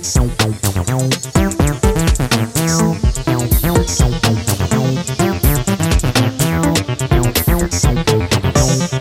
São Paulo.